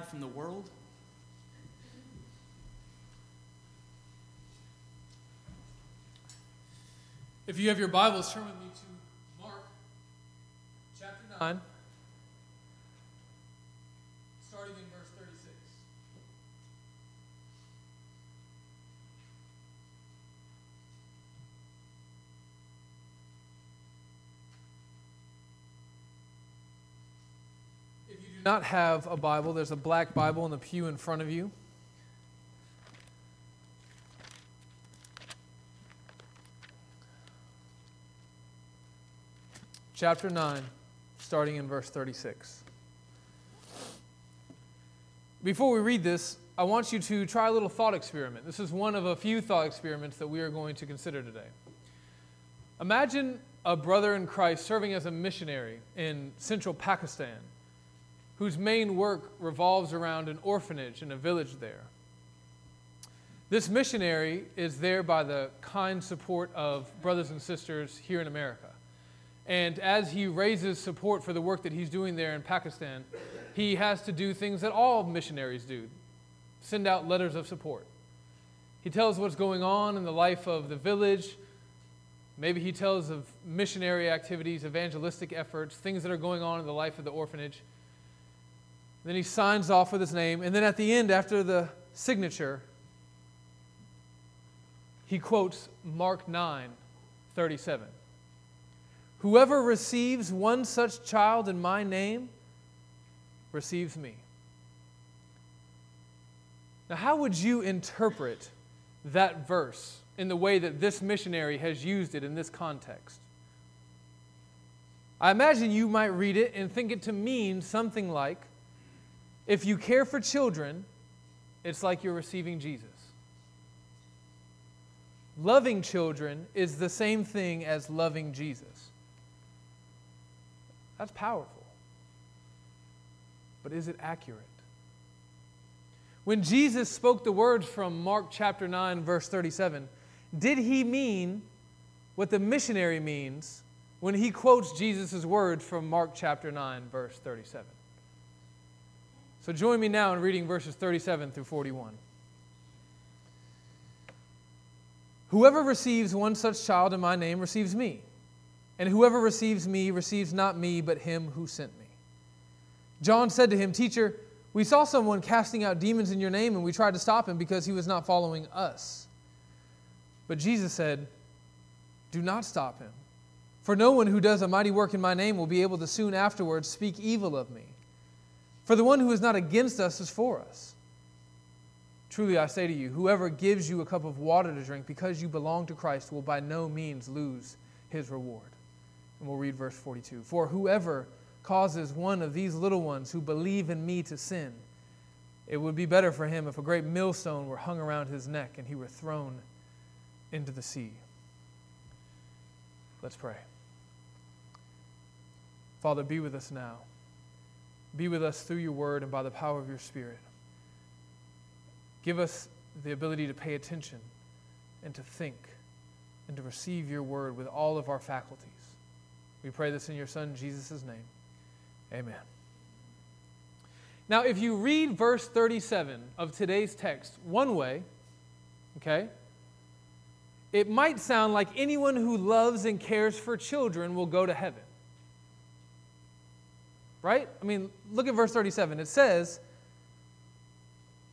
from the world? If you have your Bibles, turn with me to Mark chapter 9, starting in verse 36. If you do not have a Bible, there's a black Bible in the pew in front of you. chapter 9, starting in verse 36. Before we read this, I want you to try a little thought experiment. This is one of a few thought experiments that we are going to consider today. Imagine a brother in Christ serving as a missionary in central Pakistan, whose main work revolves around an orphanage in a village there. This missionary is there by the kind support of brothers and sisters here in America. And as he raises support for the work that he's doing there in Pakistan, he has to do things that all missionaries do send out letters of support. He tells what's going on in the life of the village. Maybe he tells of missionary activities, evangelistic efforts, things that are going on in the life of the orphanage. Then he signs off with his name. And then at the end, after the signature, he quotes Mark 9 37. Whoever receives one such child in my name receives me. Now, how would you interpret that verse in the way that this missionary has used it in this context? I imagine you might read it and think it to mean something like if you care for children, it's like you're receiving Jesus. Loving children is the same thing as loving Jesus. That's powerful. But is it accurate? When Jesus spoke the words from Mark chapter 9, verse 37, did he mean what the missionary means when he quotes Jesus' words from Mark chapter 9, verse 37? So join me now in reading verses 37 through 41. Whoever receives one such child in my name receives me. And whoever receives me receives not me, but him who sent me. John said to him, Teacher, we saw someone casting out demons in your name, and we tried to stop him because he was not following us. But Jesus said, Do not stop him. For no one who does a mighty work in my name will be able to soon afterwards speak evil of me. For the one who is not against us is for us. Truly I say to you, whoever gives you a cup of water to drink because you belong to Christ will by no means lose his reward. And we'll read verse 42. For whoever causes one of these little ones who believe in me to sin, it would be better for him if a great millstone were hung around his neck and he were thrown into the sea. Let's pray. Father, be with us now. Be with us through your word and by the power of your Spirit. Give us the ability to pay attention and to think and to receive your word with all of our faculties. We pray this in your Son, Jesus' name. Amen. Now, if you read verse 37 of today's text one way, okay, it might sound like anyone who loves and cares for children will go to heaven. Right? I mean, look at verse 37. It says,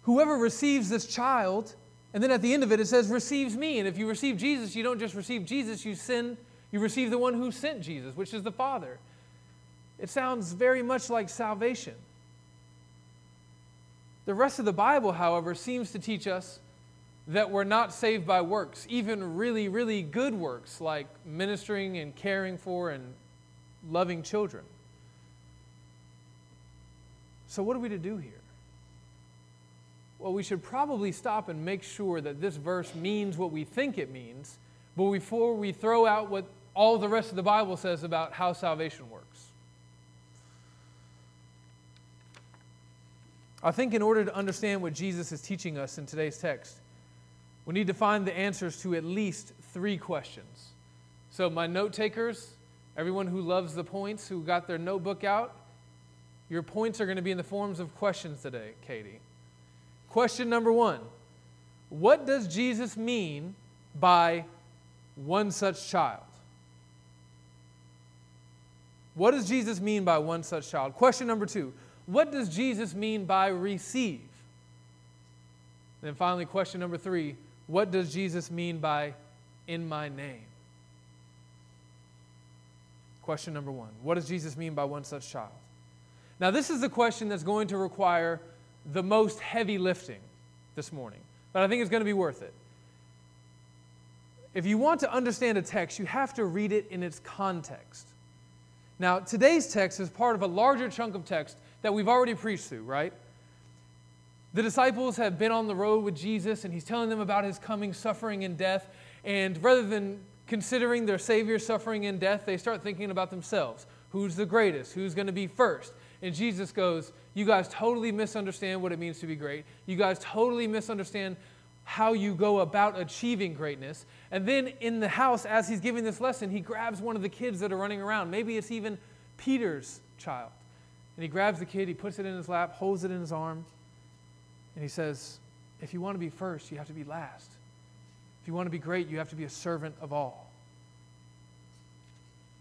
Whoever receives this child, and then at the end of it, it says, receives me. And if you receive Jesus, you don't just receive Jesus, you send you receive the one who sent Jesus, which is the Father. It sounds very much like salvation. The rest of the Bible, however, seems to teach us that we're not saved by works, even really, really good works like ministering and caring for and loving children. So, what are we to do here? Well, we should probably stop and make sure that this verse means what we think it means, but before we throw out what all the rest of the Bible says about how salvation works. I think in order to understand what Jesus is teaching us in today's text, we need to find the answers to at least three questions. So, my note takers, everyone who loves the points, who got their notebook out, Your points are going to be in the forms of questions today, Katie. Question number one What does Jesus mean by one such child? What does Jesus mean by one such child? Question number two What does Jesus mean by receive? Then finally, question number three What does Jesus mean by in my name? Question number one What does Jesus mean by one such child? Now, this is the question that's going to require the most heavy lifting this morning, but I think it's going to be worth it. If you want to understand a text, you have to read it in its context. Now, today's text is part of a larger chunk of text that we've already preached through, right? The disciples have been on the road with Jesus, and he's telling them about his coming suffering and death. And rather than considering their Savior suffering and death, they start thinking about themselves. Who's the greatest? Who's going to be first? And Jesus goes, You guys totally misunderstand what it means to be great. You guys totally misunderstand how you go about achieving greatness. And then in the house, as he's giving this lesson, he grabs one of the kids that are running around. Maybe it's even Peter's child. And he grabs the kid, he puts it in his lap, holds it in his arm, and he says, If you want to be first, you have to be last. If you want to be great, you have to be a servant of all.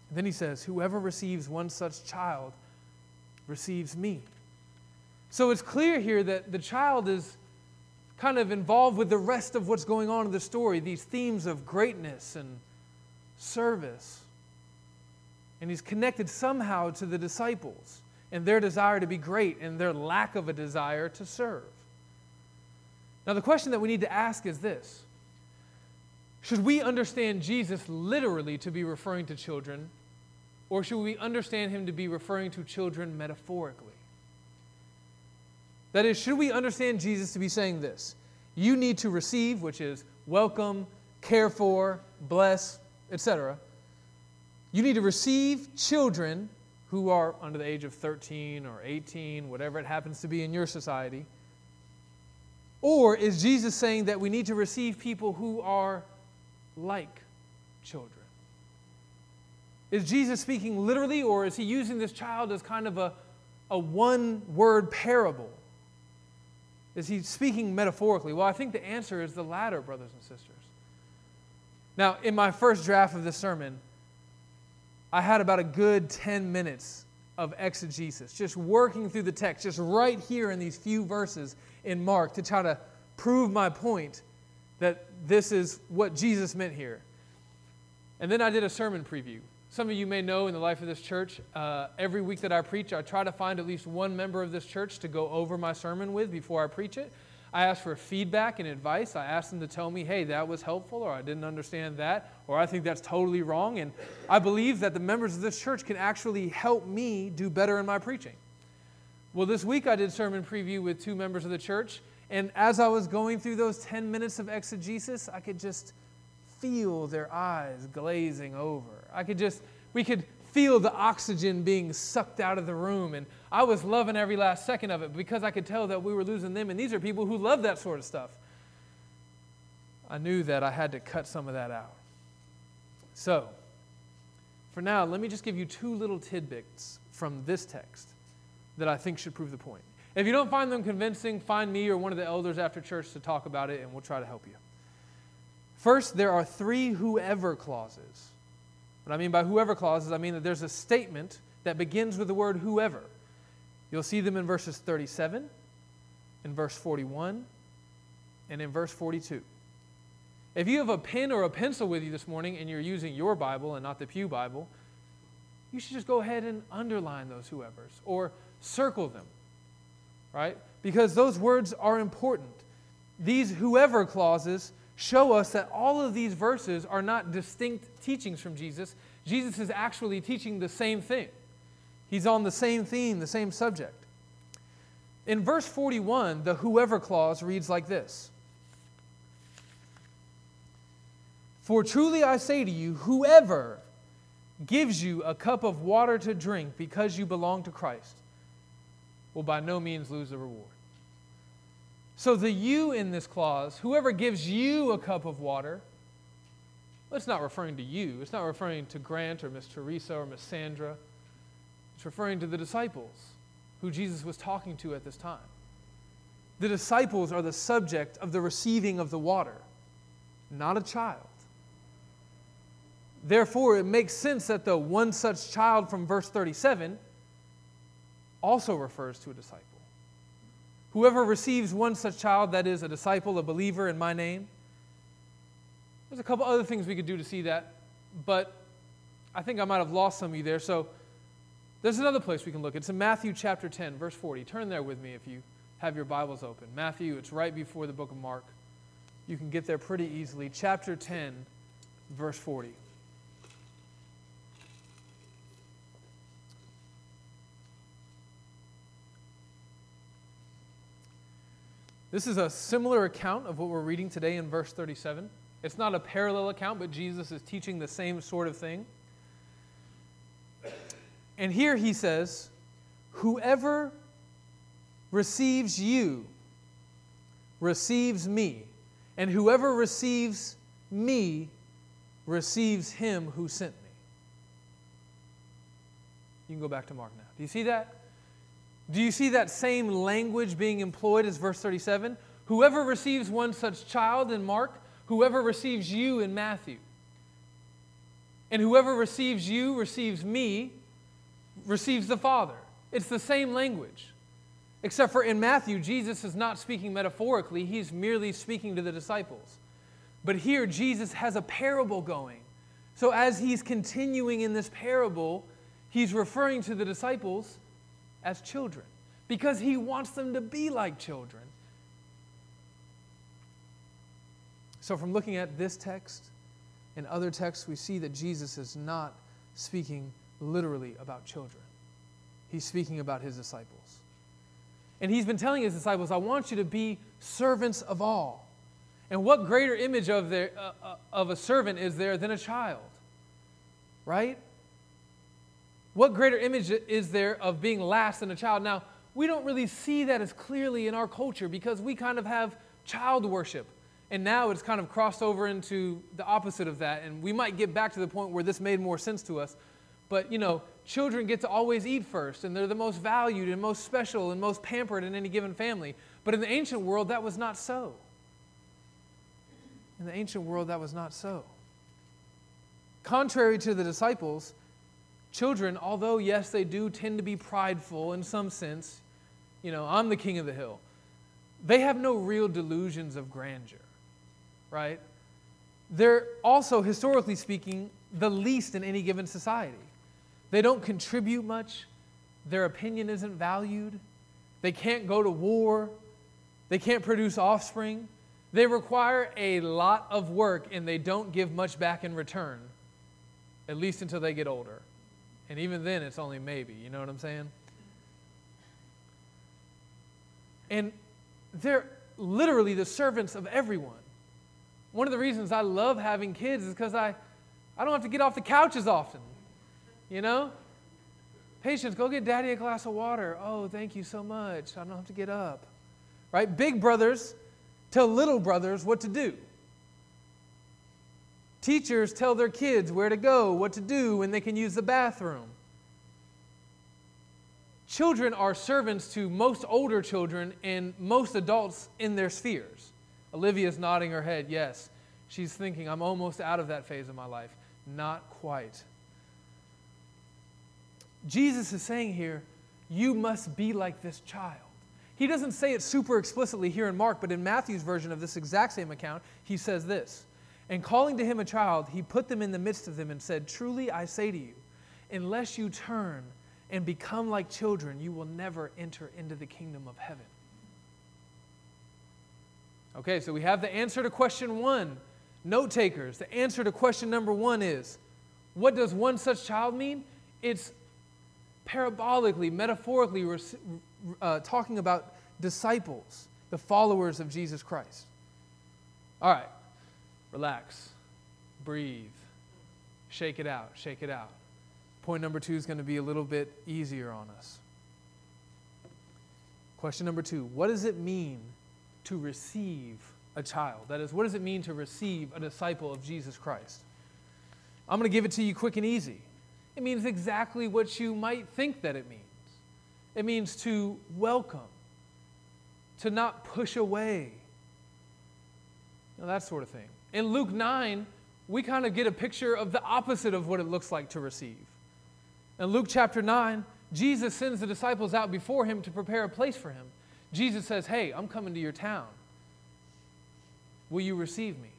And then he says, Whoever receives one such child receives me. So it's clear here that the child is kind of involved with the rest of what's going on in the story, these themes of greatness and service. And he's connected somehow to the disciples and their desire to be great and their lack of a desire to serve. Now, the question that we need to ask is this Should we understand Jesus literally to be referring to children, or should we understand him to be referring to children metaphorically? That is, should we understand Jesus to be saying this? You need to receive, which is welcome, care for, bless, etc. You need to receive children who are under the age of 13 or 18, whatever it happens to be in your society. Or is Jesus saying that we need to receive people who are like children? Is Jesus speaking literally, or is he using this child as kind of a, a one word parable? Is he speaking metaphorically? Well, I think the answer is the latter, brothers and sisters. Now, in my first draft of this sermon, I had about a good 10 minutes of exegesis, just working through the text, just right here in these few verses in Mark to try to prove my point that this is what Jesus meant here. And then I did a sermon preview. Some of you may know in the life of this church, uh, every week that I preach, I try to find at least one member of this church to go over my sermon with before I preach it. I ask for feedback and advice. I ask them to tell me, hey, that was helpful, or I didn't understand that, or I think that's totally wrong. And I believe that the members of this church can actually help me do better in my preaching. Well, this week I did sermon preview with two members of the church, and as I was going through those 10 minutes of exegesis, I could just feel their eyes glazing over. I could just, we could feel the oxygen being sucked out of the room. And I was loving every last second of it because I could tell that we were losing them. And these are people who love that sort of stuff. I knew that I had to cut some of that out. So, for now, let me just give you two little tidbits from this text that I think should prove the point. If you don't find them convincing, find me or one of the elders after church to talk about it, and we'll try to help you. First, there are three whoever clauses. What I mean by whoever clauses, I mean that there's a statement that begins with the word whoever. You'll see them in verses 37, in verse 41, and in verse 42. If you have a pen or a pencil with you this morning and you're using your Bible and not the Pew Bible, you should just go ahead and underline those whoever's or circle them, right? Because those words are important. These whoever clauses show us that all of these verses are not distinct teachings from Jesus. Jesus is actually teaching the same thing. He's on the same theme, the same subject. In verse 41, the whoever clause reads like this For truly I say to you, whoever gives you a cup of water to drink because you belong to Christ will by no means lose the reward. So, the you in this clause, whoever gives you a cup of water, it's not referring to you. It's not referring to Grant or Miss Teresa or Miss Sandra. It's referring to the disciples who Jesus was talking to at this time. The disciples are the subject of the receiving of the water, not a child. Therefore, it makes sense that the one such child from verse 37 also refers to a disciple. Whoever receives one such child, that is a disciple, a believer in my name. There's a couple other things we could do to see that, but I think I might have lost some of you there. So there's another place we can look. It's in Matthew chapter 10, verse 40. Turn there with me if you have your Bibles open. Matthew, it's right before the book of Mark. You can get there pretty easily. Chapter 10, verse 40. This is a similar account of what we're reading today in verse 37. It's not a parallel account, but Jesus is teaching the same sort of thing. And here he says, Whoever receives you receives me, and whoever receives me receives him who sent me. You can go back to Mark now. Do you see that? Do you see that same language being employed as verse 37? Whoever receives one such child in Mark, whoever receives you in Matthew. And whoever receives you receives me, receives the Father. It's the same language. Except for in Matthew, Jesus is not speaking metaphorically, he's merely speaking to the disciples. But here, Jesus has a parable going. So as he's continuing in this parable, he's referring to the disciples as children because he wants them to be like children. So, from looking at this text and other texts, we see that Jesus is not speaking literally about children, he's speaking about his disciples. And he's been telling his disciples, I want you to be servants of all. And what greater image of, their, uh, uh, of a servant is there than a child? Right? What greater image is there of being last than a child? Now, we don't really see that as clearly in our culture because we kind of have child worship. And now it's kind of crossed over into the opposite of that. And we might get back to the point where this made more sense to us. But, you know, children get to always eat first, and they're the most valued and most special and most pampered in any given family. But in the ancient world, that was not so. In the ancient world, that was not so. Contrary to the disciples, Children, although, yes, they do tend to be prideful in some sense, you know, I'm the king of the hill, they have no real delusions of grandeur, right? They're also, historically speaking, the least in any given society. They don't contribute much, their opinion isn't valued, they can't go to war, they can't produce offspring. They require a lot of work and they don't give much back in return, at least until they get older. And even then, it's only maybe. You know what I'm saying? And they're literally the servants of everyone. One of the reasons I love having kids is because I, I don't have to get off the couch as often. You know? Patience, go get daddy a glass of water. Oh, thank you so much. I don't have to get up. Right? Big brothers tell little brothers what to do. Teachers tell their kids where to go, what to do, when they can use the bathroom. Children are servants to most older children and most adults in their spheres. Olivia's nodding her head, yes. She's thinking, I'm almost out of that phase of my life. Not quite. Jesus is saying here, you must be like this child. He doesn't say it super explicitly here in Mark, but in Matthew's version of this exact same account, he says this and calling to him a child, he put them in the midst of them and said, Truly I say to you, unless you turn and become like children, you will never enter into the kingdom of heaven. Okay, so we have the answer to question one. Note takers, the answer to question number one is what does one such child mean? It's parabolically, metaphorically uh, talking about disciples, the followers of Jesus Christ. All right, relax, breathe, shake it out, shake it out. Point number two is going to be a little bit easier on us. Question number two What does it mean to receive a child? That is, what does it mean to receive a disciple of Jesus Christ? I'm going to give it to you quick and easy. It means exactly what you might think that it means. it means to welcome, to not push away, you know, that sort of thing. In Luke 9, we kind of get a picture of the opposite of what it looks like to receive. In Luke chapter 9, Jesus sends the disciples out before him to prepare a place for him. Jesus says, Hey, I'm coming to your town. Will you receive me?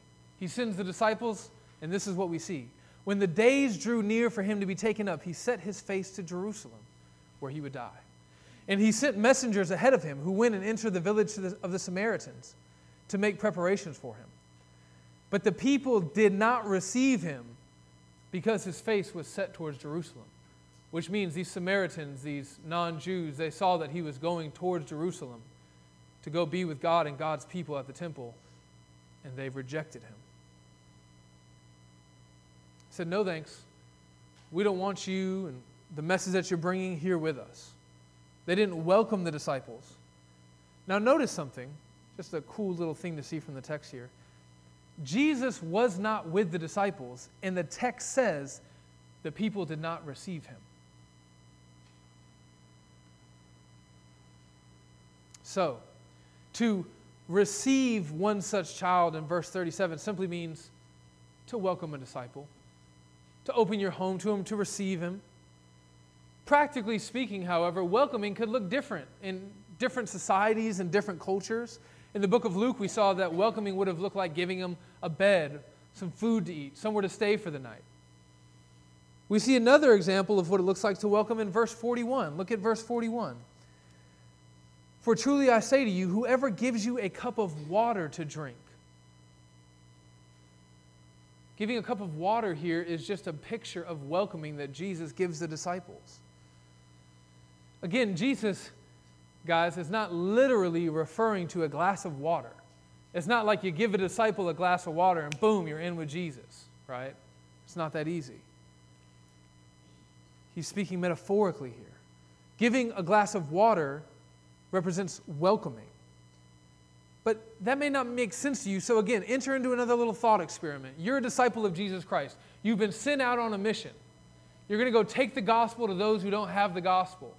He sends the disciples, and this is what we see. When the days drew near for him to be taken up, he set his face to Jerusalem, where he would die. And he sent messengers ahead of him who went and entered the village of the Samaritans to make preparations for him. But the people did not receive him because his face was set towards Jerusalem, which means these Samaritans, these non Jews, they saw that he was going towards Jerusalem to go be with God and God's people at the temple, and they rejected him. He said, No thanks. We don't want you and the message that you're bringing here with us. They didn't welcome the disciples. Now, notice something, just a cool little thing to see from the text here. Jesus was not with the disciples, and the text says the people did not receive him. So, to receive one such child in verse 37 simply means to welcome a disciple, to open your home to him, to receive him. Practically speaking, however, welcoming could look different in different societies and different cultures. In the book of Luke, we saw that welcoming would have looked like giving them a bed, some food to eat, somewhere to stay for the night. We see another example of what it looks like to welcome in verse 41. Look at verse 41. For truly I say to you, whoever gives you a cup of water to drink, giving a cup of water here is just a picture of welcoming that Jesus gives the disciples. Again, Jesus, guys, is not literally referring to a glass of water. It's not like you give a disciple a glass of water and boom, you're in with Jesus, right? It's not that easy. He's speaking metaphorically here. Giving a glass of water represents welcoming. But that may not make sense to you. So, again, enter into another little thought experiment. You're a disciple of Jesus Christ. You've been sent out on a mission. You're going to go take the gospel to those who don't have the gospel.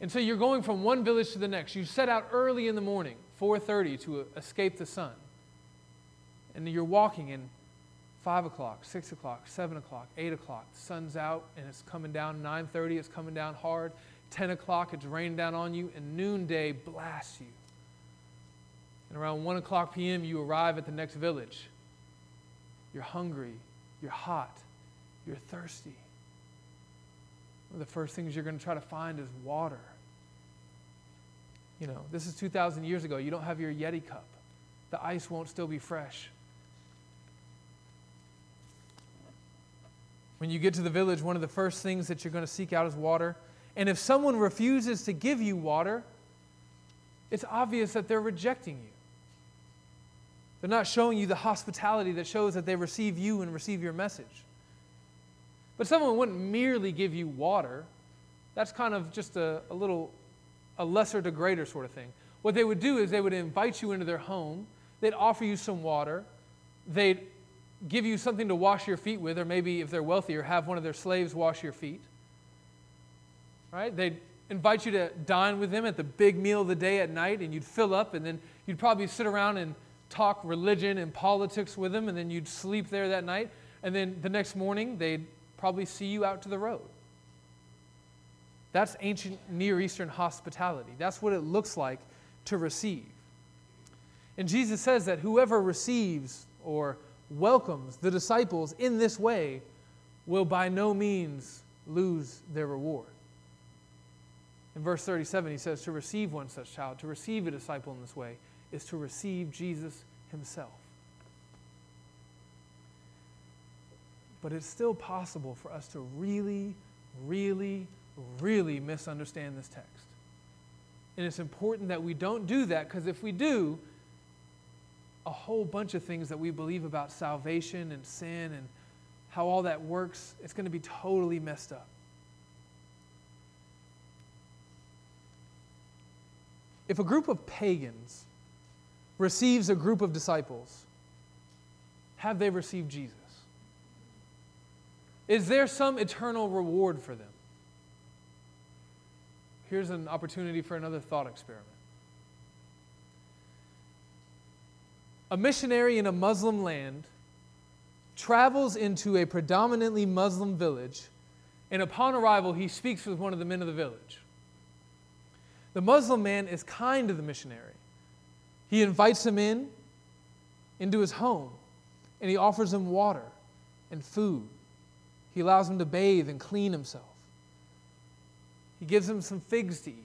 And so you're going from one village to the next. You set out early in the morning, 4:30, to escape the sun. And you're walking in 5 o'clock, 6 o'clock, 7 o'clock, 8 o'clock. The sun's out and it's coming down. 9:30, it's coming down hard. 10 o'clock, it's raining down on you. And noonday blasts you. And around 1 o'clock p.m., you arrive at the next village. You're hungry, you're hot, you're thirsty. One of the first things you're going to try to find is water. You know, this is 2,000 years ago. You don't have your Yeti cup, the ice won't still be fresh. When you get to the village, one of the first things that you're going to seek out is water. And if someone refuses to give you water, it's obvious that they're rejecting you. They're not showing you the hospitality that shows that they receive you and receive your message. But someone wouldn't merely give you water. That's kind of just a, a little, a lesser to greater sort of thing. What they would do is they would invite you into their home, they'd offer you some water, they'd give you something to wash your feet with, or maybe if they're wealthier, have one of their slaves wash your feet. Right? They'd invite you to dine with them at the big meal of the day at night, and you'd fill up, and then you'd probably sit around and talk religion and politics with them, and then you'd sleep there that night. And then the next morning, they'd probably see you out to the road. That's ancient Near Eastern hospitality. That's what it looks like to receive. And Jesus says that whoever receives or welcomes the disciples in this way will by no means lose their reward. In verse 37, he says, To receive one such child, to receive a disciple in this way, is to receive Jesus himself. But it's still possible for us to really, really, really misunderstand this text. And it's important that we don't do that because if we do, a whole bunch of things that we believe about salvation and sin and how all that works, it's going to be totally messed up. If a group of pagans receives a group of disciples, have they received Jesus? Is there some eternal reward for them? here's an opportunity for another thought experiment. A missionary in a Muslim land travels into a predominantly Muslim village, and upon arrival, he speaks with one of the men of the village. The Muslim man is kind to the missionary. He invites him in into his home, and he offers him water and food. He allows him to bathe and clean himself. He gives him some figs to eat.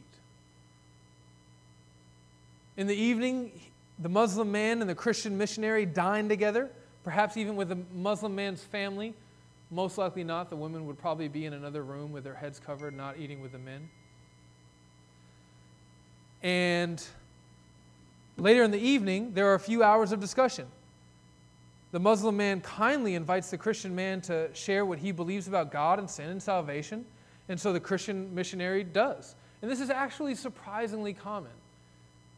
In the evening, the Muslim man and the Christian missionary dine together, perhaps even with the Muslim man's family. Most likely not. The women would probably be in another room with their heads covered, not eating with the men. And later in the evening, there are a few hours of discussion. The Muslim man kindly invites the Christian man to share what he believes about God and sin and salvation. And so the Christian missionary does. And this is actually surprisingly common.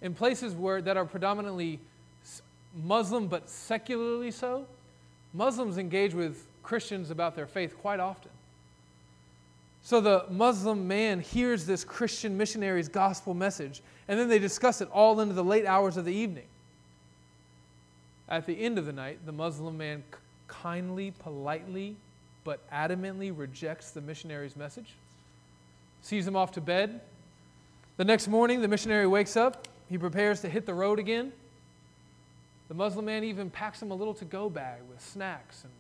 In places where that are predominantly Muslim but secularly so, Muslims engage with Christians about their faith quite often. So the Muslim man hears this Christian missionary's gospel message, and then they discuss it all into the late hours of the evening. At the end of the night, the Muslim man kindly, politely, but adamantly rejects the missionary's message, sees him off to bed. The next morning, the missionary wakes up. He prepares to hit the road again. The Muslim man even packs him a little to go bag with snacks and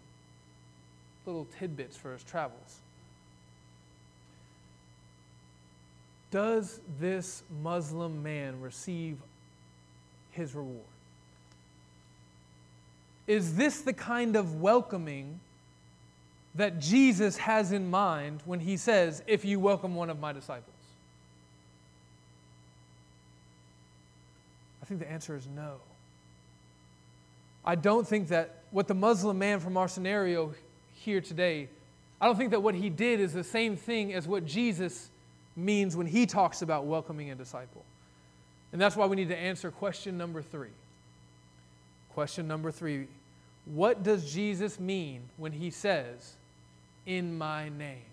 little tidbits for his travels. Does this Muslim man receive his reward? Is this the kind of welcoming that Jesus has in mind when he says, If you welcome one of my disciples? I think the answer is no. I don't think that what the Muslim man from our scenario here today, I don't think that what he did is the same thing as what Jesus means when he talks about welcoming a disciple. And that's why we need to answer question number three. Question number three What does Jesus mean when he says, In my name?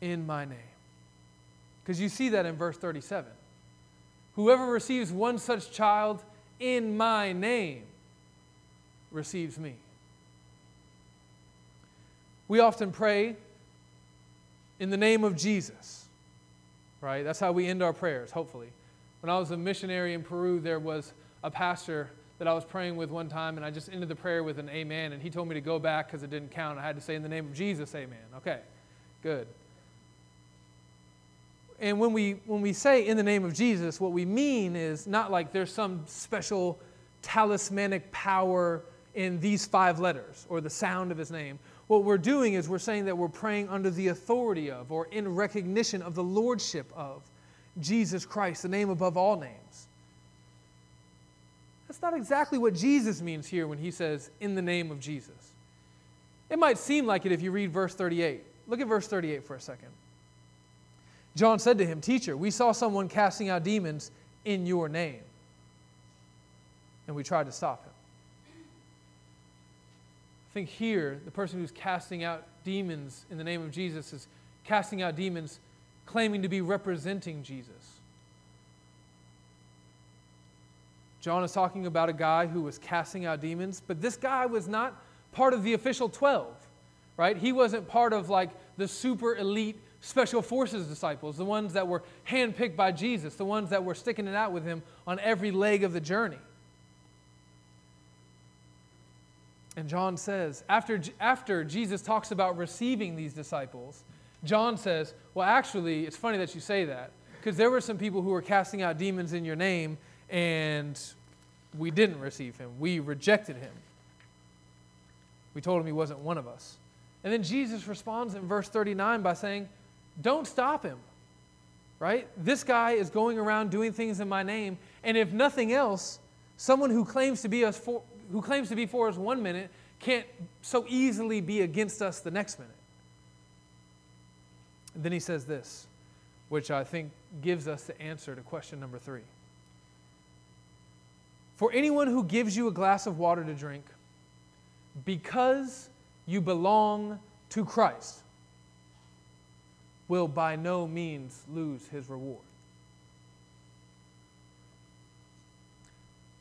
In my name. Because you see that in verse 37. Whoever receives one such child in my name receives me. We often pray in the name of Jesus, right? That's how we end our prayers, hopefully. When I was a missionary in Peru, there was a pastor that I was praying with one time, and I just ended the prayer with an amen, and he told me to go back because it didn't count. I had to say, in the name of Jesus, amen. Okay, good. And when we, when we say in the name of Jesus, what we mean is not like there's some special talismanic power in these five letters or the sound of his name. What we're doing is we're saying that we're praying under the authority of or in recognition of the lordship of Jesus Christ, the name above all names. That's not exactly what Jesus means here when he says, in the name of Jesus. It might seem like it if you read verse 38. Look at verse 38 for a second. John said to him, Teacher, we saw someone casting out demons in your name. And we tried to stop him. I think here, the person who's casting out demons in the name of Jesus is casting out demons claiming to be representing Jesus. John is talking about a guy who was casting out demons, but this guy was not part of the official 12, right? He wasn't part of like the super elite special forces disciples, the ones that were handpicked by Jesus, the ones that were sticking it out with him on every leg of the journey. And John says, after, after Jesus talks about receiving these disciples, John says, Well, actually, it's funny that you say that, because there were some people who were casting out demons in your name, and we didn't receive him. We rejected him. We told him he wasn't one of us. And then Jesus responds in verse 39 by saying, Don't stop him. Right? This guy is going around doing things in my name, and if nothing else, someone who claims to be us for, who claims to be for us one minute can't so easily be against us the next minute. And then he says this, which I think gives us the answer to question number three. For anyone who gives you a glass of water to drink, because you belong to Christ, will by no means lose his reward.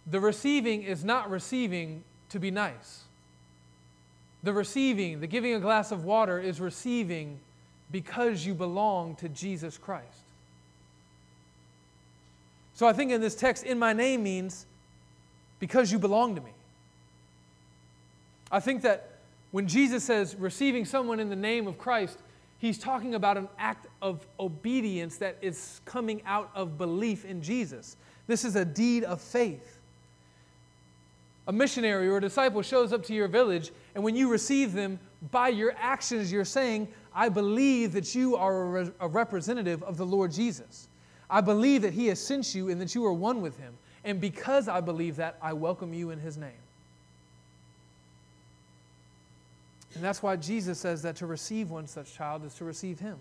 The receiving is not receiving to be nice. The receiving, the giving a glass of water, is receiving because you belong to Jesus Christ. So I think in this text, in my name means because you belong to me. I think that when Jesus says receiving someone in the name of Christ, he's talking about an act of obedience that is coming out of belief in Jesus. This is a deed of faith. A missionary or a disciple shows up to your village, and when you receive them, by your actions, you're saying, I believe that you are a, re- a representative of the Lord Jesus. I believe that He has sent you and that you are one with Him. And because I believe that, I welcome you in His name. And that's why Jesus says that to receive one such child is to receive him.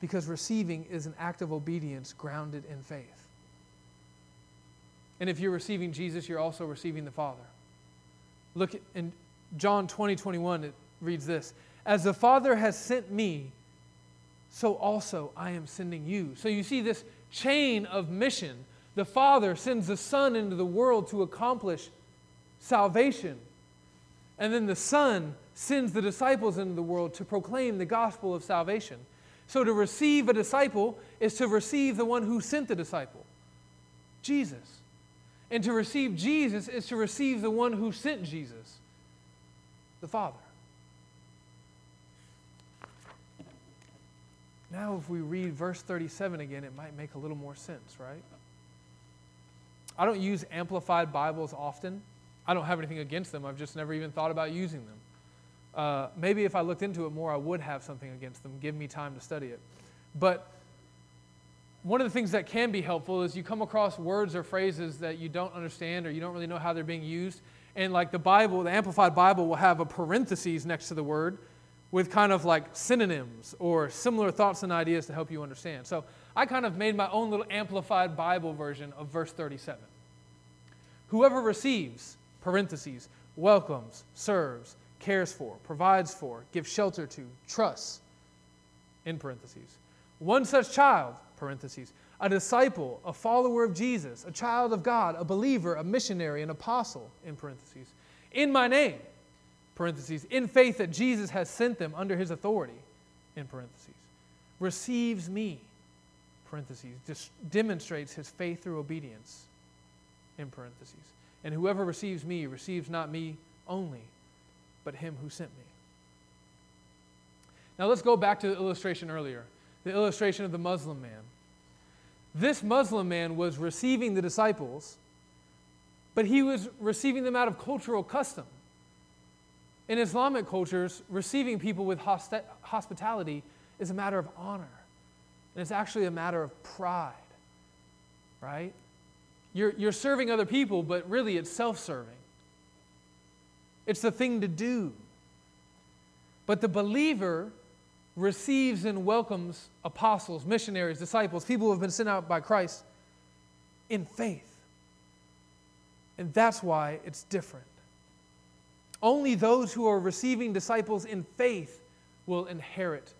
Because receiving is an act of obedience grounded in faith. And if you're receiving Jesus, you're also receiving the Father. Look in John 20, 21, it reads this As the Father has sent me, so also I am sending you. So you see this chain of mission. The Father sends the Son into the world to accomplish salvation. And then the Son sends the disciples into the world to proclaim the gospel of salvation. So to receive a disciple is to receive the one who sent the disciple, Jesus. And to receive Jesus is to receive the one who sent Jesus, the Father. Now, if we read verse 37 again, it might make a little more sense, right? I don't use amplified Bibles often. I don't have anything against them. I've just never even thought about using them. Uh, maybe if I looked into it more, I would have something against them. Give me time to study it. But one of the things that can be helpful is you come across words or phrases that you don't understand or you don't really know how they're being used. And like the Bible, the Amplified Bible will have a parenthesis next to the word with kind of like synonyms or similar thoughts and ideas to help you understand. So I kind of made my own little Amplified Bible version of verse 37. Whoever receives, parentheses, welcomes, serves, cares for, provides for, gives shelter to, trusts, in parentheses. One such child, parentheses, a disciple, a follower of Jesus, a child of God, a believer, a missionary, an apostle, in parentheses, in my name, parentheses, in faith that Jesus has sent them under his authority, in parentheses, receives me, parentheses, dis- demonstrates his faith through obedience, in parentheses. And whoever receives me receives not me only, but him who sent me. Now let's go back to the illustration earlier the illustration of the Muslim man. This Muslim man was receiving the disciples, but he was receiving them out of cultural custom. In Islamic cultures, receiving people with hospitality is a matter of honor, and it's actually a matter of pride, right? You're, you're serving other people, but really it's self serving. It's the thing to do. But the believer receives and welcomes apostles, missionaries, disciples, people who have been sent out by Christ in faith. And that's why it's different. Only those who are receiving disciples in faith will inherit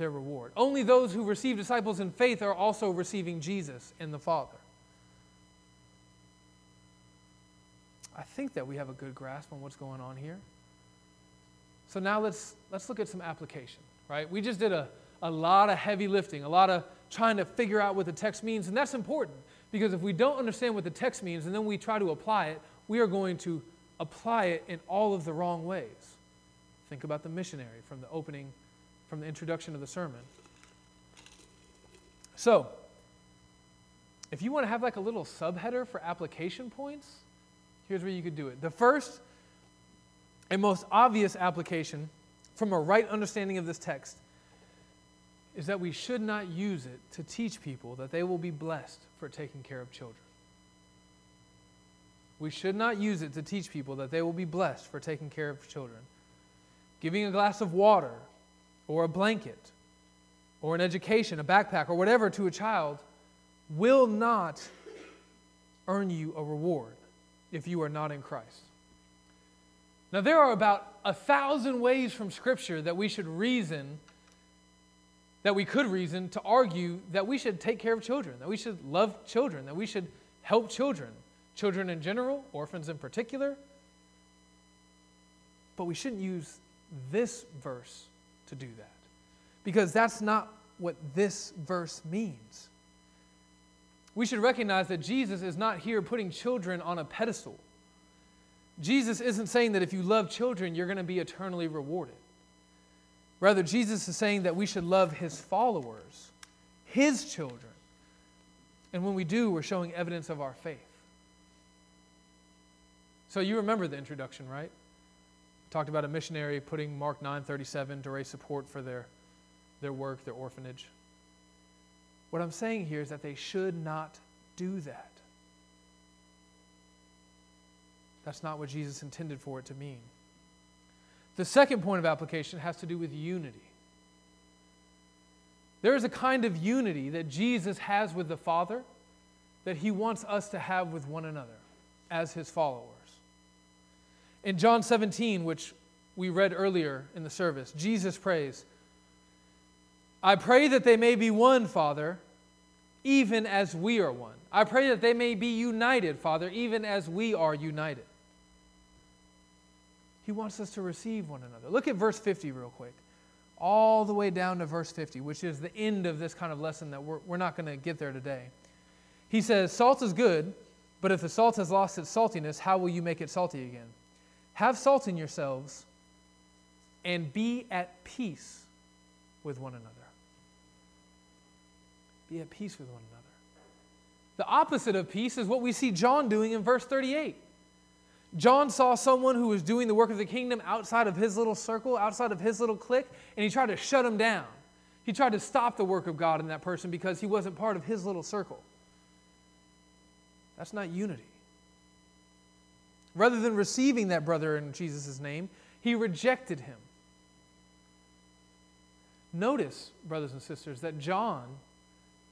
their reward. Only those who receive disciples in faith are also receiving Jesus and the Father. I think that we have a good grasp on what's going on here. So now let's, let's look at some application, right? We just did a, a lot of heavy lifting, a lot of trying to figure out what the text means, and that's important because if we don't understand what the text means and then we try to apply it, we are going to apply it in all of the wrong ways. Think about the missionary from the opening, from the introduction of the sermon. So, if you want to have like a little subheader for application points, here's where you could do it. The first and most obvious application from a right understanding of this text is that we should not use it to teach people that they will be blessed for taking care of children. We should not use it to teach people that they will be blessed for taking care of children. Giving a glass of water or a blanket or an education, a backpack, or whatever to a child will not earn you a reward if you are not in Christ. Now, there are about a thousand ways from Scripture that we should reason that we could reason to argue that we should take care of children, that we should love children, that we should help children, children in general, orphans in particular. But we shouldn't use this verse to do that because that's not what this verse means. We should recognize that Jesus is not here putting children on a pedestal. Jesus isn't saying that if you love children, you're going to be eternally rewarded. Rather, Jesus is saying that we should love his followers, his children. And when we do, we're showing evidence of our faith. So you remember the introduction, right? Talked about a missionary putting Mark 9:37 to raise support for their, their work, their orphanage. What I'm saying here is that they should not do that. That's not what Jesus intended for it to mean. The second point of application has to do with unity. There is a kind of unity that Jesus has with the Father that he wants us to have with one another as his followers. In John 17, which we read earlier in the service, Jesus prays, I pray that they may be one, Father, even as we are one. I pray that they may be united, Father, even as we are united. He wants us to receive one another. Look at verse 50 real quick. All the way down to verse 50, which is the end of this kind of lesson that we're, we're not going to get there today. He says, Salt is good, but if the salt has lost its saltiness, how will you make it salty again? Have salt in yourselves and be at peace with one another. Be at peace with one another. The opposite of peace is what we see John doing in verse 38. John saw someone who was doing the work of the kingdom outside of his little circle, outside of his little clique, and he tried to shut him down. He tried to stop the work of God in that person because he wasn't part of his little circle. That's not unity. Rather than receiving that brother in Jesus' name, he rejected him. Notice, brothers and sisters, that John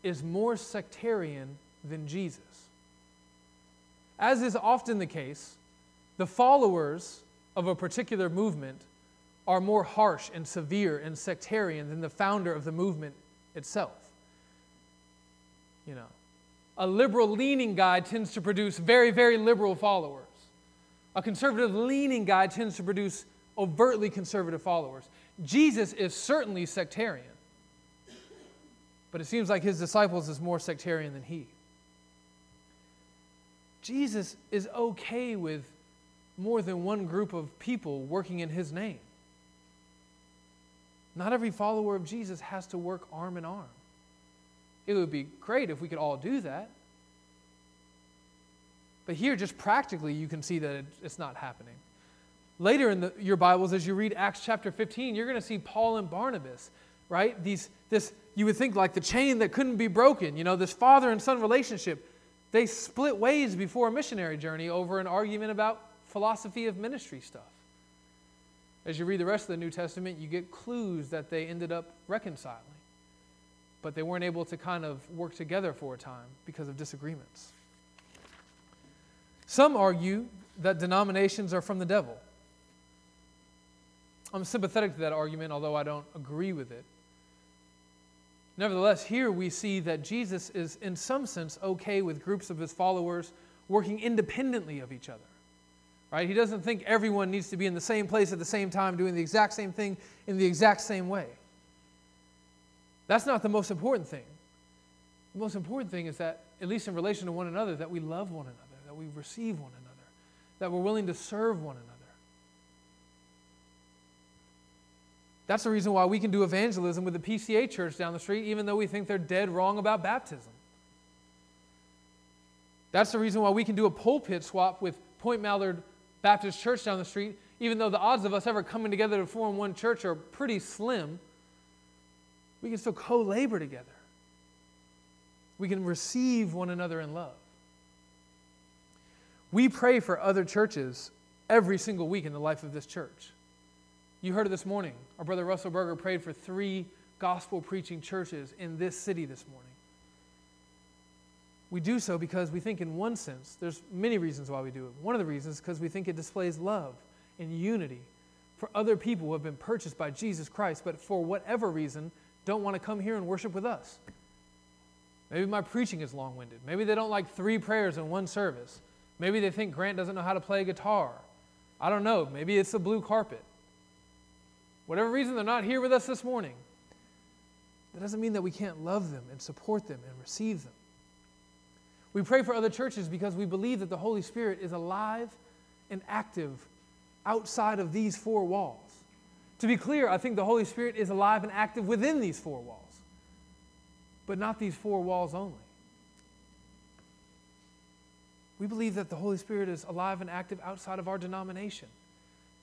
is more sectarian than Jesus. As is often the case, the followers of a particular movement are more harsh and severe and sectarian than the founder of the movement itself. You know, a liberal leaning guy tends to produce very, very liberal followers. A conservative leaning guy tends to produce overtly conservative followers. Jesus is certainly sectarian, but it seems like his disciples is more sectarian than he. Jesus is okay with more than one group of people working in his name. Not every follower of Jesus has to work arm in arm. It would be great if we could all do that. But here, just practically, you can see that it, it's not happening. Later in the, your Bibles, as you read Acts chapter 15, you're going to see Paul and Barnabas, right? These, this, you would think like the chain that couldn't be broken, you know, this father and son relationship. They split ways before a missionary journey over an argument about philosophy of ministry stuff. As you read the rest of the New Testament, you get clues that they ended up reconciling, but they weren't able to kind of work together for a time because of disagreements. Some argue that denominations are from the devil. I'm sympathetic to that argument, although I don't agree with it. Nevertheless, here we see that Jesus is, in some sense, okay with groups of his followers working independently of each other right? He doesn't think everyone needs to be in the same place at the same time doing the exact same thing in the exact same way. That's not the most important thing. The most important thing is that, at least in relation to one another, that we love one another, we receive one another, that we're willing to serve one another. That's the reason why we can do evangelism with the PCA church down the street, even though we think they're dead wrong about baptism. That's the reason why we can do a pulpit swap with Point Mallard Baptist church down the street, even though the odds of us ever coming together to form one church are pretty slim, we can still co labor together. We can receive one another in love. We pray for other churches every single week in the life of this church. You heard it this morning. Our brother Russell Berger prayed for three gospel preaching churches in this city this morning. We do so because we think, in one sense, there's many reasons why we do it. One of the reasons is because we think it displays love and unity for other people who have been purchased by Jesus Christ, but for whatever reason don't want to come here and worship with us. Maybe my preaching is long winded. Maybe they don't like three prayers in one service. Maybe they think Grant doesn't know how to play guitar. I don't know. Maybe it's the blue carpet. Whatever reason they're not here with us this morning, that doesn't mean that we can't love them and support them and receive them. We pray for other churches because we believe that the Holy Spirit is alive and active outside of these four walls. To be clear, I think the Holy Spirit is alive and active within these four walls, but not these four walls only. We believe that the Holy Spirit is alive and active outside of our denomination.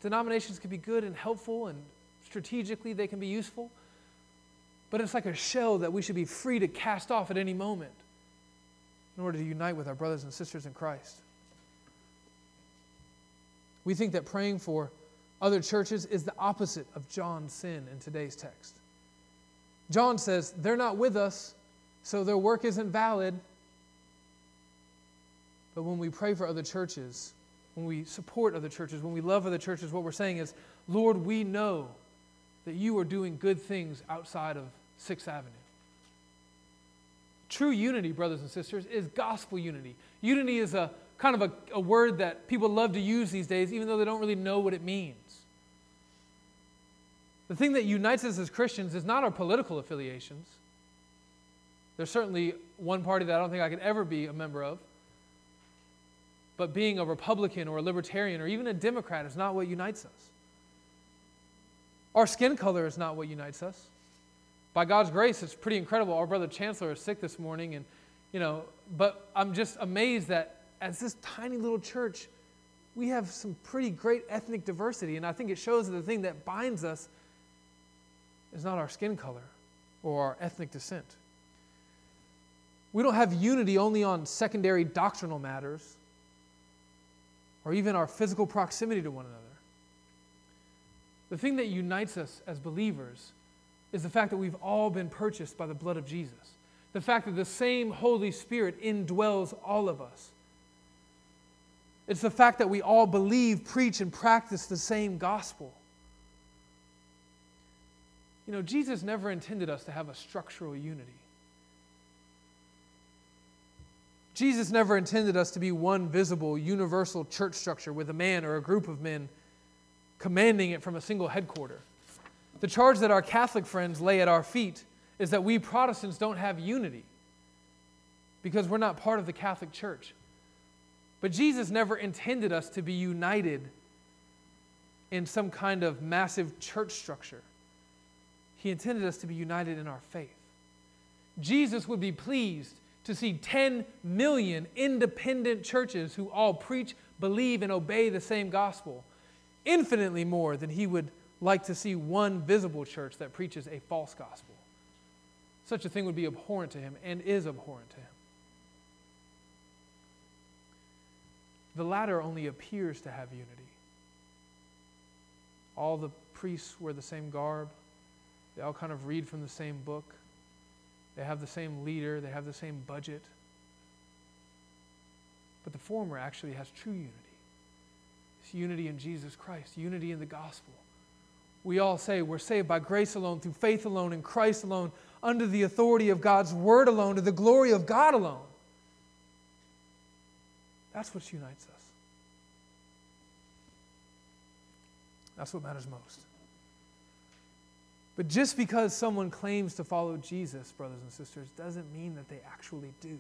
Denominations can be good and helpful, and strategically they can be useful, but it's like a shell that we should be free to cast off at any moment in order to unite with our brothers and sisters in Christ. We think that praying for other churches is the opposite of John's sin in today's text. John says, They're not with us, so their work isn't valid. But when we pray for other churches, when we support other churches, when we love other churches, what we're saying is, Lord, we know that you are doing good things outside of Sixth Avenue. True unity, brothers and sisters, is gospel unity. Unity is a kind of a, a word that people love to use these days, even though they don't really know what it means. The thing that unites us as Christians is not our political affiliations. There's certainly one party that I don't think I could ever be a member of. But being a Republican or a Libertarian or even a Democrat is not what unites us. Our skin color is not what unites us. By God's grace, it's pretty incredible. Our brother Chancellor is sick this morning, and you know, but I'm just amazed that as this tiny little church, we have some pretty great ethnic diversity, and I think it shows that the thing that binds us is not our skin color or our ethnic descent. We don't have unity only on secondary doctrinal matters or even our physical proximity to one another. The thing that unites us as believers is the fact that we've all been purchased by the blood of Jesus. The fact that the same Holy Spirit indwells all of us. It's the fact that we all believe, preach, and practice the same gospel. You know, Jesus never intended us to have a structural unity. Jesus never intended us to be one visible, universal church structure with a man or a group of men commanding it from a single headquarter. The charge that our Catholic friends lay at our feet is that we Protestants don't have unity because we're not part of the Catholic Church. But Jesus never intended us to be united in some kind of massive church structure. He intended us to be united in our faith. Jesus would be pleased to see 10 million independent churches who all preach, believe, and obey the same gospel, infinitely more than he would like to see one visible church that preaches a false gospel. Such a thing would be abhorrent to him and is abhorrent to him. The latter only appears to have unity. All the priests wear the same garb, they all kind of read from the same book. They have the same leader. They have the same budget. But the former actually has true unity. It's unity in Jesus Christ, unity in the gospel. We all say we're saved by grace alone, through faith alone, in Christ alone, under the authority of God's word alone, to the glory of God alone. That's what unites us. That's what matters most. But just because someone claims to follow Jesus, brothers and sisters, doesn't mean that they actually do.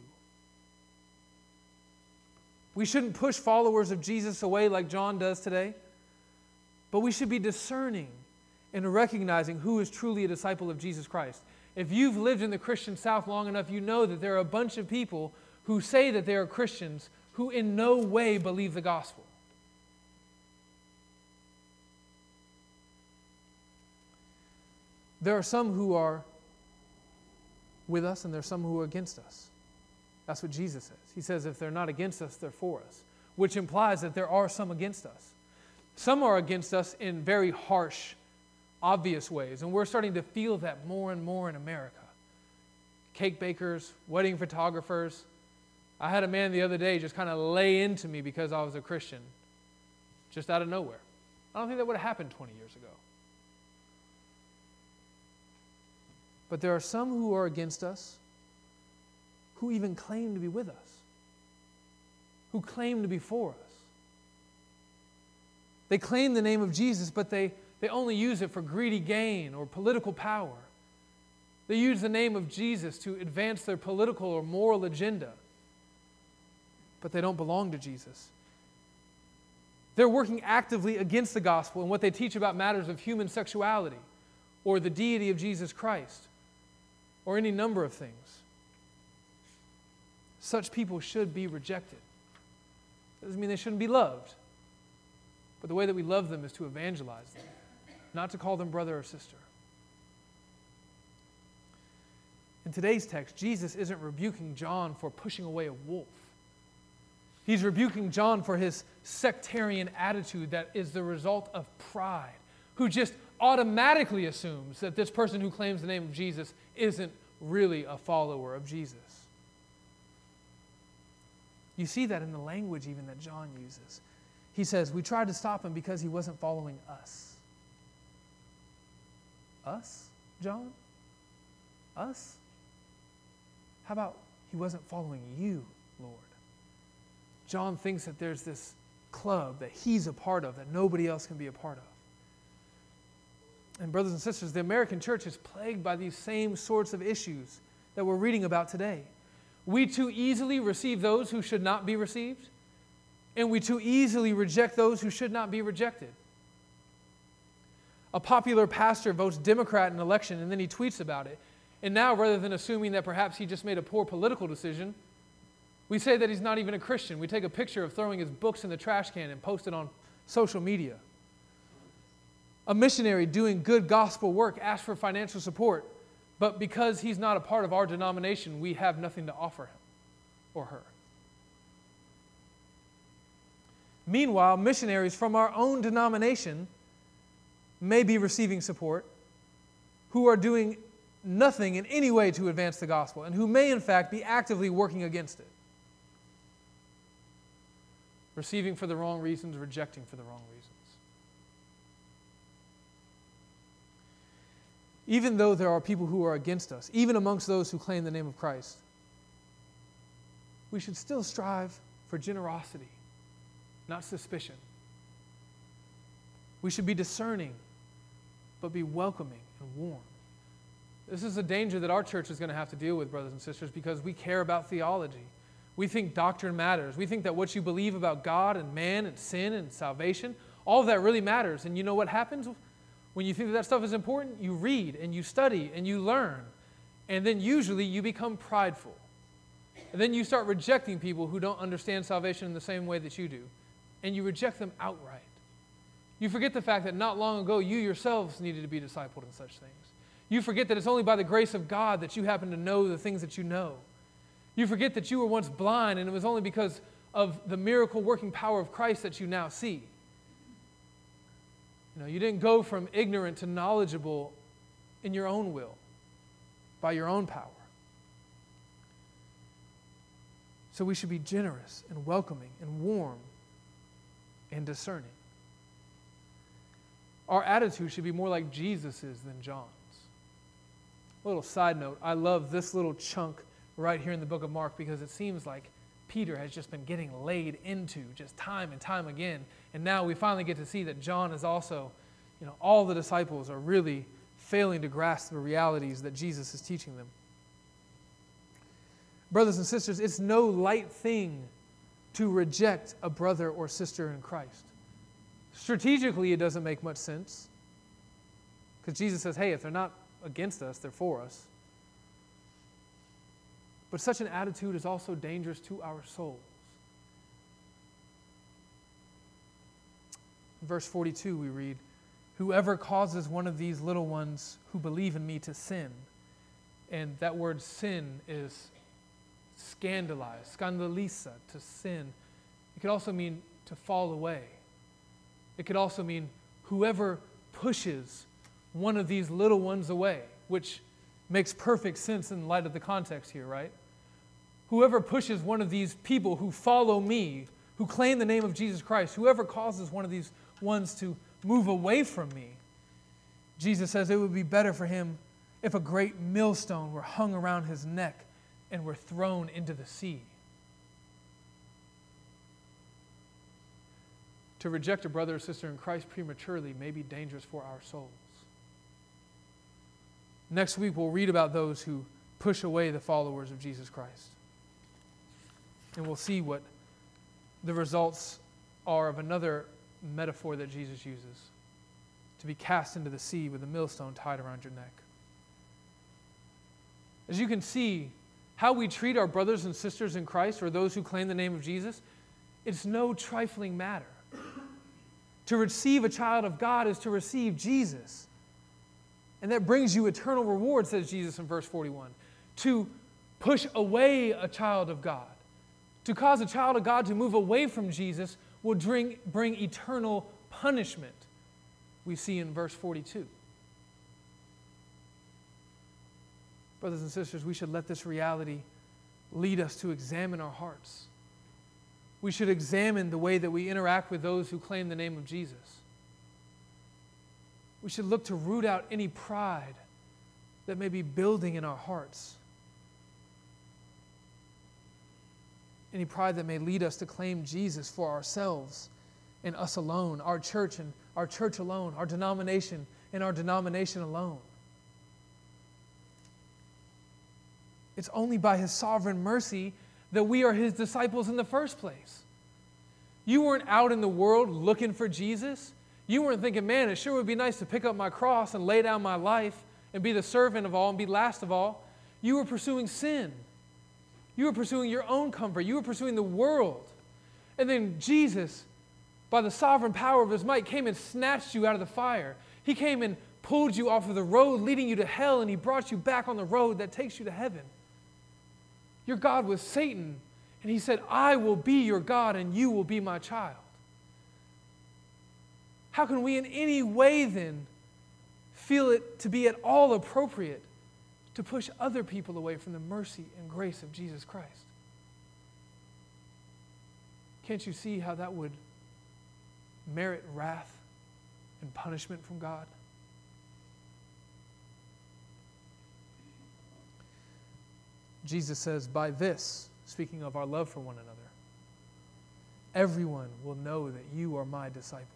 We shouldn't push followers of Jesus away like John does today, but we should be discerning and recognizing who is truly a disciple of Jesus Christ. If you've lived in the Christian South long enough, you know that there are a bunch of people who say that they are Christians who in no way believe the gospel. There are some who are with us, and there are some who are against us. That's what Jesus says. He says, if they're not against us, they're for us, which implies that there are some against us. Some are against us in very harsh, obvious ways, and we're starting to feel that more and more in America. Cake bakers, wedding photographers. I had a man the other day just kind of lay into me because I was a Christian, just out of nowhere. I don't think that would have happened 20 years ago. But there are some who are against us who even claim to be with us, who claim to be for us. They claim the name of Jesus, but they, they only use it for greedy gain or political power. They use the name of Jesus to advance their political or moral agenda, but they don't belong to Jesus. They're working actively against the gospel and what they teach about matters of human sexuality or the deity of Jesus Christ or any number of things. Such people should be rejected. Doesn't mean they shouldn't be loved. But the way that we love them is to evangelize them, not to call them brother or sister. In today's text, Jesus isn't rebuking John for pushing away a wolf. He's rebuking John for his sectarian attitude that is the result of pride, who just automatically assumes that this person who claims the name of Jesus isn't really a follower of Jesus. You see that in the language even that John uses. He says, We tried to stop him because he wasn't following us. Us, John? Us? How about he wasn't following you, Lord? John thinks that there's this club that he's a part of that nobody else can be a part of. And, brothers and sisters, the American church is plagued by these same sorts of issues that we're reading about today. We too easily receive those who should not be received, and we too easily reject those who should not be rejected. A popular pastor votes Democrat in an election and then he tweets about it. And now, rather than assuming that perhaps he just made a poor political decision, we say that he's not even a Christian. We take a picture of throwing his books in the trash can and post it on social media. A missionary doing good gospel work asks for financial support, but because he's not a part of our denomination, we have nothing to offer him or her. Meanwhile, missionaries from our own denomination may be receiving support who are doing nothing in any way to advance the gospel and who may, in fact, be actively working against it. Receiving for the wrong reasons, rejecting for the wrong reasons. Even though there are people who are against us, even amongst those who claim the name of Christ, we should still strive for generosity, not suspicion. We should be discerning, but be welcoming and warm. This is a danger that our church is going to have to deal with, brothers and sisters, because we care about theology. We think doctrine matters. We think that what you believe about God and man and sin and salvation, all of that really matters. And you know what happens? When you think that that stuff is important, you read and you study and you learn. And then usually you become prideful. And then you start rejecting people who don't understand salvation in the same way that you do. And you reject them outright. You forget the fact that not long ago you yourselves needed to be discipled in such things. You forget that it's only by the grace of God that you happen to know the things that you know. You forget that you were once blind and it was only because of the miracle working power of Christ that you now see. You know, you didn't go from ignorant to knowledgeable in your own will, by your own power. So we should be generous and welcoming and warm and discerning. Our attitude should be more like Jesus's than John's. A little side note I love this little chunk right here in the book of Mark because it seems like Peter has just been getting laid into just time and time again. And now we finally get to see that John is also, you know, all the disciples are really failing to grasp the realities that Jesus is teaching them. Brothers and sisters, it's no light thing to reject a brother or sister in Christ. Strategically, it doesn't make much sense. Because Jesus says, hey, if they're not against us, they're for us. But such an attitude is also dangerous to our souls. In verse 42, we read, Whoever causes one of these little ones who believe in me to sin, and that word sin is scandalize, scandalisa, to sin. It could also mean to fall away. It could also mean whoever pushes one of these little ones away, which makes perfect sense in light of the context here, right? Whoever pushes one of these people who follow me, who claim the name of Jesus Christ, whoever causes one of these ones to move away from me, Jesus says it would be better for him, if a great millstone were hung around his neck and were thrown into the sea. To reject a brother or sister in Christ prematurely may be dangerous for our souls. Next week, we'll read about those who push away the followers of Jesus Christ. And we'll see what the results are of another metaphor that Jesus uses to be cast into the sea with a millstone tied around your neck. As you can see, how we treat our brothers and sisters in Christ or those who claim the name of Jesus, it's no trifling matter. To receive a child of God is to receive Jesus. And that brings you eternal reward, says Jesus in verse 41. To push away a child of God, to cause a child of God to move away from Jesus, will bring, bring eternal punishment, we see in verse 42. Brothers and sisters, we should let this reality lead us to examine our hearts. We should examine the way that we interact with those who claim the name of Jesus. We should look to root out any pride that may be building in our hearts. Any pride that may lead us to claim Jesus for ourselves and us alone, our church and our church alone, our denomination and our denomination alone. It's only by His sovereign mercy that we are His disciples in the first place. You weren't out in the world looking for Jesus. You weren't thinking, man, it sure would be nice to pick up my cross and lay down my life and be the servant of all and be last of all. You were pursuing sin. You were pursuing your own comfort. You were pursuing the world. And then Jesus, by the sovereign power of his might, came and snatched you out of the fire. He came and pulled you off of the road leading you to hell, and he brought you back on the road that takes you to heaven. Your God was Satan. And he said, I will be your God and you will be my child. How can we in any way then feel it to be at all appropriate to push other people away from the mercy and grace of Jesus Christ? Can't you see how that would merit wrath and punishment from God? Jesus says, By this, speaking of our love for one another, everyone will know that you are my disciples.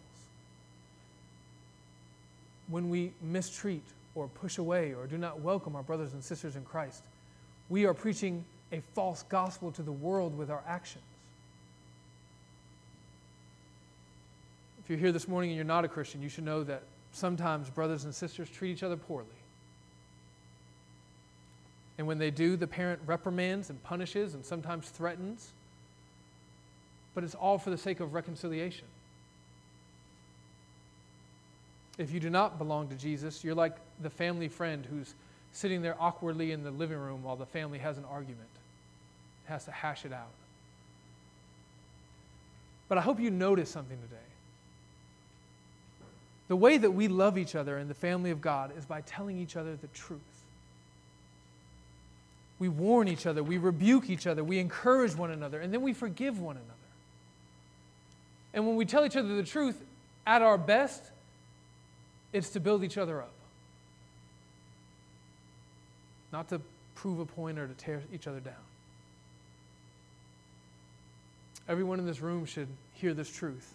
When we mistreat or push away or do not welcome our brothers and sisters in Christ, we are preaching a false gospel to the world with our actions. If you're here this morning and you're not a Christian, you should know that sometimes brothers and sisters treat each other poorly. And when they do, the parent reprimands and punishes and sometimes threatens. But it's all for the sake of reconciliation. If you do not belong to Jesus, you're like the family friend who's sitting there awkwardly in the living room while the family has an argument, has to hash it out. But I hope you notice something today. The way that we love each other in the family of God is by telling each other the truth. We warn each other, we rebuke each other, we encourage one another, and then we forgive one another. And when we tell each other the truth, at our best, it's to build each other up, not to prove a point or to tear each other down. Everyone in this room should hear this truth.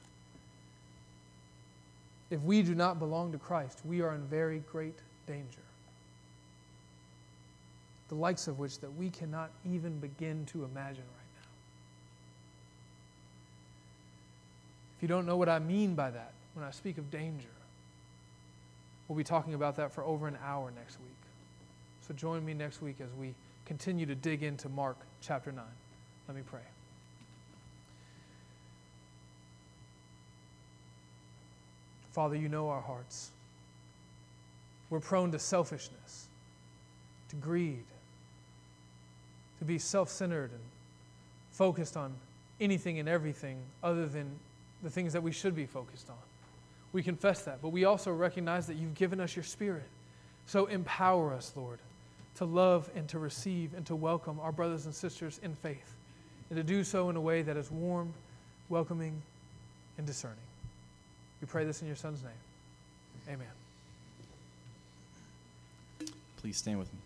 If we do not belong to Christ, we are in very great danger the likes of which that we cannot even begin to imagine right now. If you don't know what I mean by that when I speak of danger, we'll be talking about that for over an hour next week. So join me next week as we continue to dig into Mark chapter 9. Let me pray. Father, you know our hearts. We're prone to selfishness, to greed, to be self centered and focused on anything and everything other than the things that we should be focused on. We confess that, but we also recognize that you've given us your spirit. So empower us, Lord, to love and to receive and to welcome our brothers and sisters in faith, and to do so in a way that is warm, welcoming, and discerning. We pray this in your Son's name. Amen. please stand with me.